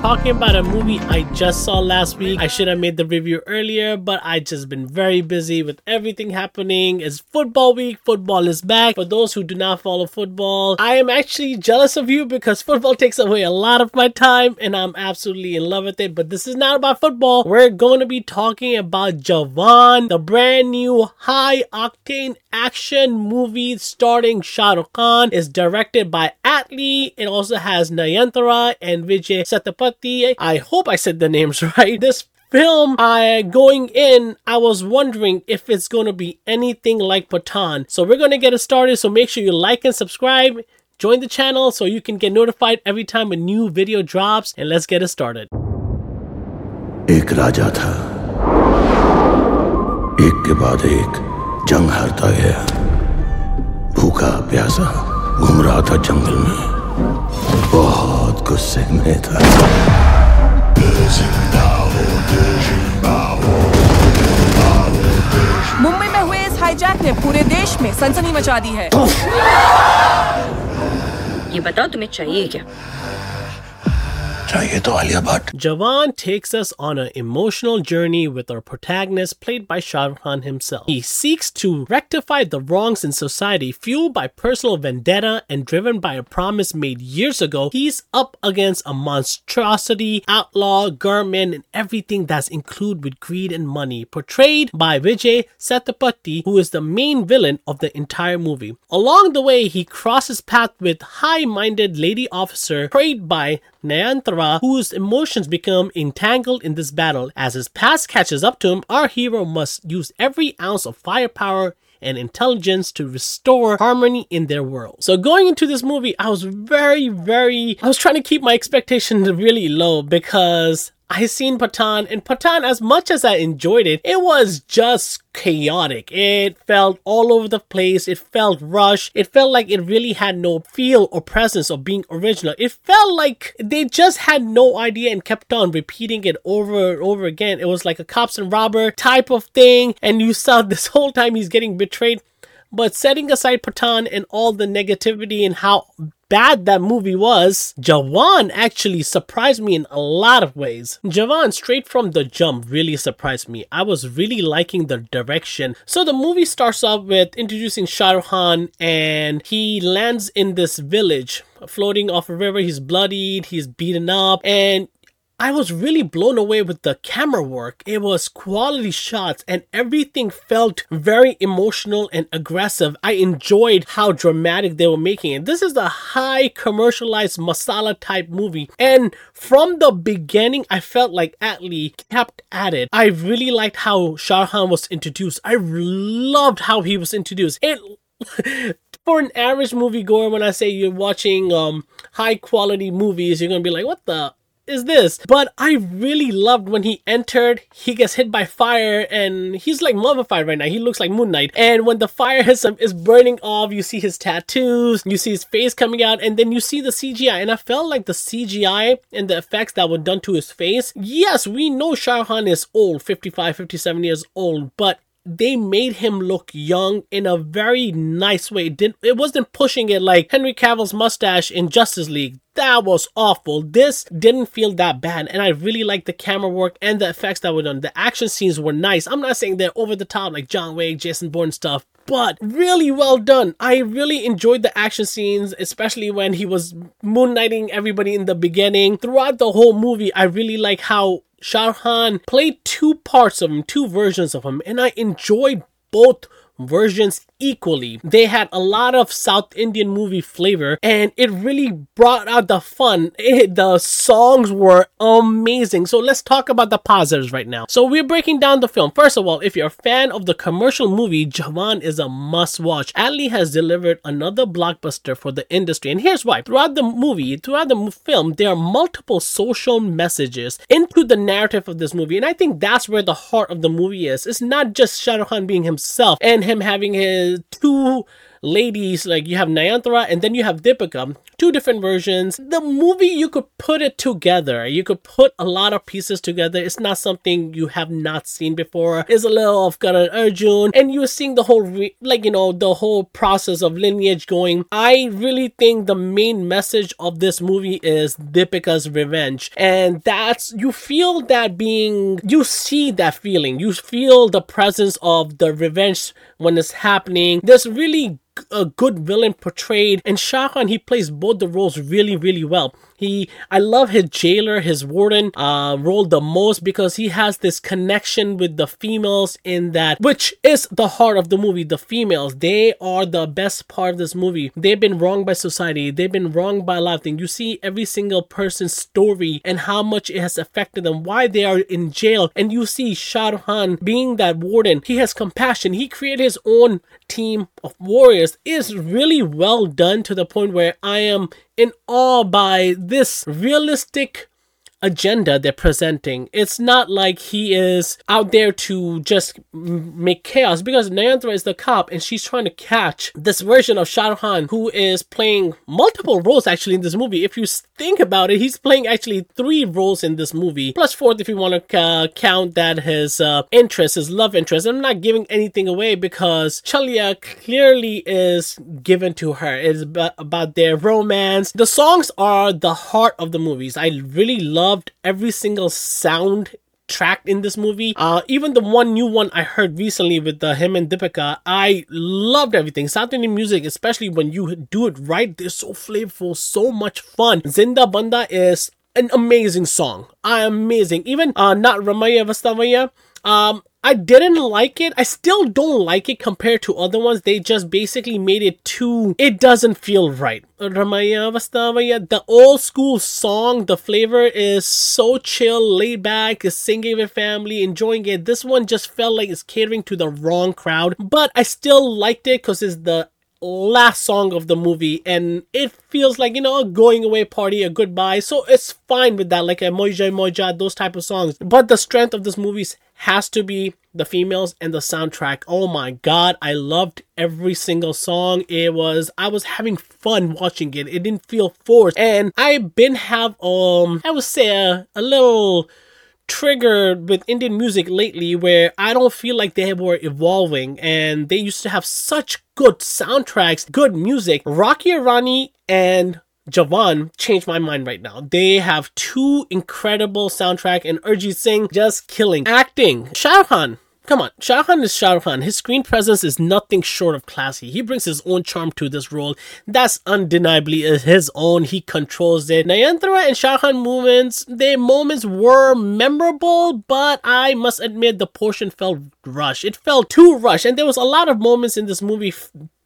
talking about a movie I just saw last week. I should have made the review earlier, but I just been very busy with everything happening. It's football week. Football is back. For those who do not follow football, I am actually jealous of you because football takes away a lot of my time and I'm absolutely in love with it. But this is not about football. We're going to be talking about Jawan, the brand new high octane action movie starring Shah Rukh Khan. is directed by Atlee. It also has Nayanthara and Vijay Sethupathi. Timothy. I hope I said the names right. This film I going in I was wondering if it's going to be anything like Pathaan. So we're going to get it started so make sure you like and subscribe join the channel so you can get notified every time a new video drops and let's get it started. एक राजा था एक के बाद एक जंग हारता गया भूखा प्यासा घूम रहा था जंगल में बहुत गुस्से में था मुंबई में हुए इस हाईजैक ने पूरे देश में सनसनी मचा दी है। ये बताओ तुम्हें चाहिए क्या? Jawan takes us on an emotional journey with our protagonist, played by Shah Rukh Khan himself. He seeks to rectify the wrongs in society, fueled by personal vendetta and driven by a promise made years ago. He's up against a monstrosity, outlaw, garment, and everything that's included with greed and money, portrayed by Vijay Sethupathi, who is the main villain of the entire movie. Along the way, he crosses path with high-minded lady officer, played by Nayanthara, whose emotions become entangled in this battle. As his past catches up to him, our hero must use every ounce of firepower and intelligence to restore harmony in their world. So going into this movie, I was very, very, I was trying to keep my expectations really low because I seen Pathaan, and Pathaan, as much as I enjoyed it, it was just chaotic. It felt all over the place. It felt rushed. It felt like it really had no feel or presence of being original. It felt like they just had no idea and kept on repeating it over and over again. It was like a cops and robber type of thing. And you saw this whole time he's getting betrayed. But setting aside Pathaan and all the negativity and how bad that movie was, Jawan actually surprised me in a lot of ways. Jawan, straight from the jump, really surprised me. I was really liking the direction. So the movie starts off with introducing Shah Rukh Khan and he lands in this village floating off a river. He's bloodied, he's beaten up, and I was really blown away with the camera work. It was quality shots and everything felt very emotional and aggressive. I enjoyed how dramatic they were making it. This is a high commercialized masala type movie. And from the beginning, I felt like Atlee kept at it. I really liked how Shah was introduced. I loved how he was introduced. It for an average moviegoer, when I say you're watching um high quality movies, you're gonna be like, what the is this? But I really loved when he entered, he gets hit by fire and he's like mummified right now. He looks like Moon Knight. And when the fire him, is burning off. You see his tattoos, you see his face coming out, and then you see the CGI. And I felt like the CGI and the effects that were done to his face. Yes, we know Shah is old, 55, 57 years old, but they made him look young in a very nice way. It didn't it wasn't pushing it like Henry Cavill's mustache in Justice League. That was awful. This didn't feel that bad, and I really liked the camera work and the effects that were done. The action scenes were nice. I'm not saying they're over the top like John Wick, Jason Bourne stuff, but really well done. I really enjoyed the action scenes, especially when he was moonlighting everybody in the beginning. Throughout the whole movie, I really like how Khan played two parts of him, two versions of him, and I enjoyed both versions equally. They had a lot of South Indian movie flavor and it really brought out the fun. It, the songs were amazing. So let's talk about the positives right now. So we're breaking down the film. First of all, if you're a fan of the commercial movie, Jawan is a must watch. Atlee has delivered another blockbuster for the industry and here's why. Throughout the movie, throughout the film, there are multiple social messages into the narrative of this movie and I think that's where the heart of the movie is. It's not just Shah Rukh Khan being himself and him having his two ladies, like you have Nayanthara and then you have Deepika, two different versions. The movie, you could put it together. You could put a lot of pieces together. It's not something you have not seen before. It's a little of Karan Arjun, and you're seeing the whole, re- like, you know, the whole process of lineage going. I really think the main message of this movie is Deepika's revenge. And that's, you feel that being, you see that feeling. You feel the presence of the revenge when it's happening. There's really a good villain portrayed. And Shah Rukh Khan he plays both the roles really really well he I love his jailer his warden uh role the most because he has this connection with the females in that which is the heart of the movie the females. They are the best part of this movie. They've been wronged by society. They've been wronged by a lot of things you see every single person's story and how much it has affected them why they are in jail. And you see Shah Rukh being that warden. He has compassion. He created his own team of warriors. Is really well done to the point where I am in awe by this realistic agenda they're presenting. It's not like he is out there to just make chaos because Nayanthara is the cop and she's trying to catch this version of Shah Khan who is playing multiple roles actually in this movie. If you think about it, he's playing actually three roles in this movie, plus fourth if you want to uh, count that his uh, interest, his love interest. I'm not giving anything away because Chaleya clearly is given to her. It's about their romance. The songs are the heart of the movies. I really love loved every single sound track in this movie. Uh, even the one new one I heard recently with the him and Deepika, I loved everything. South Indian music, especially when you do it right, they're so flavorful, so much fun. Zinda Banda is an amazing song. I amazing. Even uh, not Ramaiya Vastavaiya. Um, I didn't like it. I still don't like it compared to other ones. They just basically made it too. It doesn't feel right. The old school song, the flavor is so chill, laid back, is singing with family, enjoying it. This one just felt like it's catering to the wrong crowd, but I still liked it because it's the last song of the movie and it feels like you know a going away party a goodbye so it's fine with that like a moja moja those type of songs. But the strength of this movie has to be the females and the soundtrack. Oh my god i loved every single song. It was i was having fun watching it. It didn't feel forced. And i've been have um i would say a, a little triggered with Indian music lately where I don't feel like they were evolving and they used to have such good soundtracks, good music. Rocky Rani and Jawan changed my mind right now. They have two incredible soundtrack and Arijit Singh just killing. Acting, Shah Khan Come on, Shah Khan is Shah Khan. His screen presence is nothing short of classy. He brings his own charm to this role. That's undeniably his own. He controls it. Nayanthara and Shah Khan moments, their moments were memorable, but I must admit the portion felt rushed. It felt too rushed, and there was a lot of moments in this movie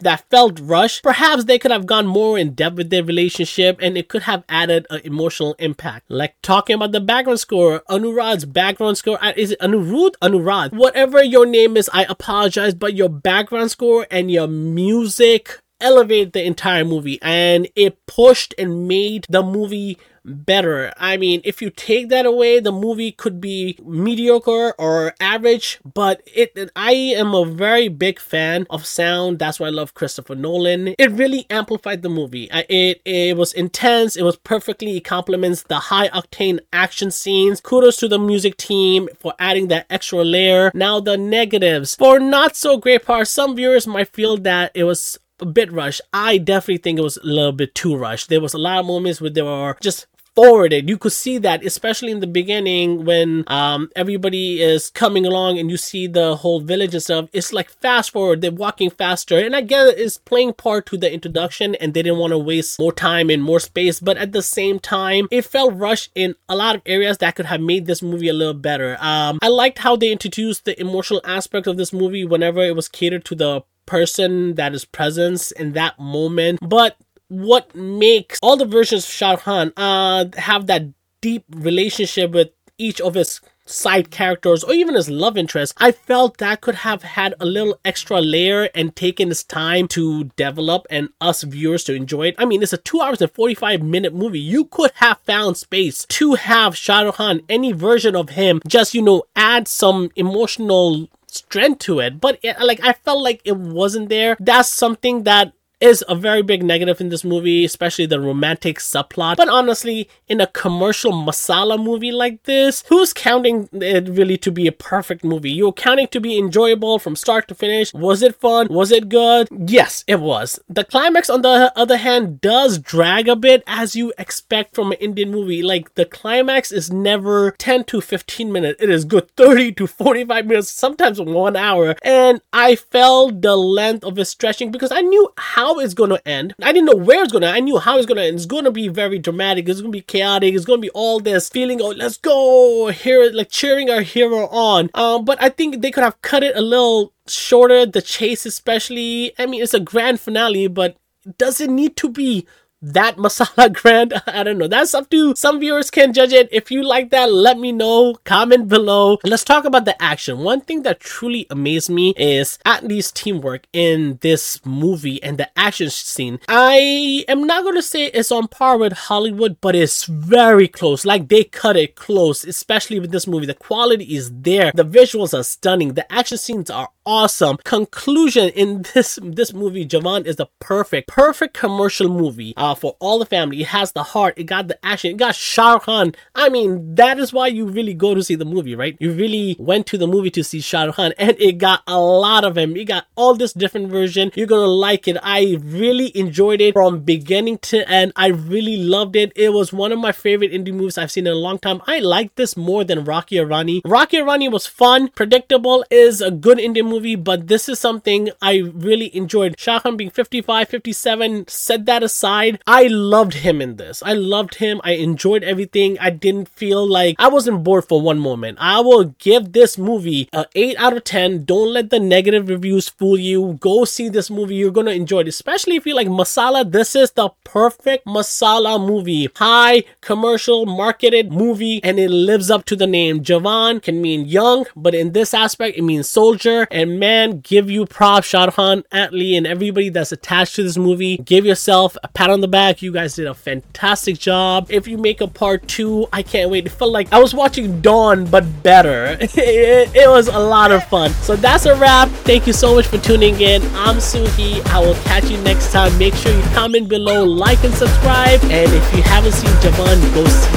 that felt rushed. Perhaps they could have gone more in depth with their relationship and it could have added an emotional impact. Like talking about the background score, Anurad's background score, uh, is it Anurud? Anurad. Whatever your name is, I apologize, but your background score and your music elevate the entire movie and it pushed and made the movie better. I mean, if you take that away, the movie could be mediocre or average, but it, it, I am a very big fan of sound. That's why I love Christopher Nolan. It really amplified the movie. It it was intense. It was perfectly it complements the high octane action scenes. Kudos to the music team for adding that extra layer. Now the negatives. For not so great parts, some viewers might feel that it was a bit rushed. I definitely think it was a little bit too rushed. There was a lot of moments where there were just forwarded. You could see that, especially in the beginning when um, everybody is coming along and you see the whole village and stuff. It's like fast forward, they're walking faster. And I get it's playing part to the introduction and they didn't want to waste more time and more space. But at the same time, it felt rushed in a lot of areas that could have made this movie a little better. Um, I liked how they introduced the emotional aspect of this movie whenever it was catered to the person that is presence in that moment. But what makes all the versions of Shah Khan uh, have that deep relationship with each of his side characters or even his love interest, I felt that could have had a little extra layer and taken its time to develop and us viewers to enjoy it. I mean, it's a 2 hours and 45 minute movie. You could have found space to have Shah Rukh Khan, any version of him, just, you know, add some emotional strength to it, but it, like I felt like it wasn't there. That's something that is a very big negative in this movie, especially the romantic subplot. But honestly, in a commercial masala movie like this, who's counting it really to be a perfect movie? You're counting to be enjoyable from start to finish. Was it fun? Was it good? Yes, it was. The climax, on the other hand, does drag a bit as you expect from an Indian movie. Like the climax is never 10 to 15 minutes. It is good 30 to 45 minutes, sometimes one hour. And I felt the length of it stretching because I knew how how it's going to end. I didn't know where it's going to I knew how it's going to end. It's going to be very dramatic. It's going to be chaotic. It's going to be all this feeling, oh, let's go, here, like cheering our hero on. Um, but I think they could have cut it a little shorter, the chase especially. I mean, it's a grand finale, but does it need to be that masala grand i don't know. That's up to some viewers can judge it. If you like that let me know. Comment below. Let's talk about the action. One thing that truly amazed me is Atlee's teamwork in this movie and the action scene. I am not going to say it's on par with hollywood but it's very close. Like they cut it close especially with this movie. The quality is there. The visuals are stunning. The action scenes are awesome. Conclusion in this this movie jawan is the perfect perfect commercial movie uh, for all the family. It has the heart. It got the action. It got Shah Khan. I mean that is why you really go to see the movie right? You really went to the movie to see Shah Khan and it got a lot of him. You got all this different version. You're gonna like it. I really enjoyed it from beginning to end. I really loved it. It was one of my favorite indie movies I've seen in a long time. I like this more than Rocky Rani Rocky Rani was fun. Predictable is a good indie movie movie, but this is something I really enjoyed. Shah Khan being 55, 57, set that aside. I loved him in this. I loved him. I enjoyed everything. I didn't feel like I wasn't bored for one moment. I will give this movie a 8 out of 10. Don't let the negative reviews fool you. Go see this movie. You're gonna enjoy it, especially if you like masala. This is the perfect masala movie. High commercial marketed movie, and it lives up to the name. Jawan can mean young, but in this aspect, it means soldier and and man, give you props, Rukh Atlee, and everybody that's attached to this movie. Give yourself a pat on the back. You guys did a fantastic job. If you make a part two, I can't wait. It felt like I was watching Don, but better. it, it was a lot of fun. So that's a wrap. Thank you so much for tuning in. I'm Suhe. I will catch you next time. Make sure you comment below, like, and subscribe. And if you haven't seen Jawan, go see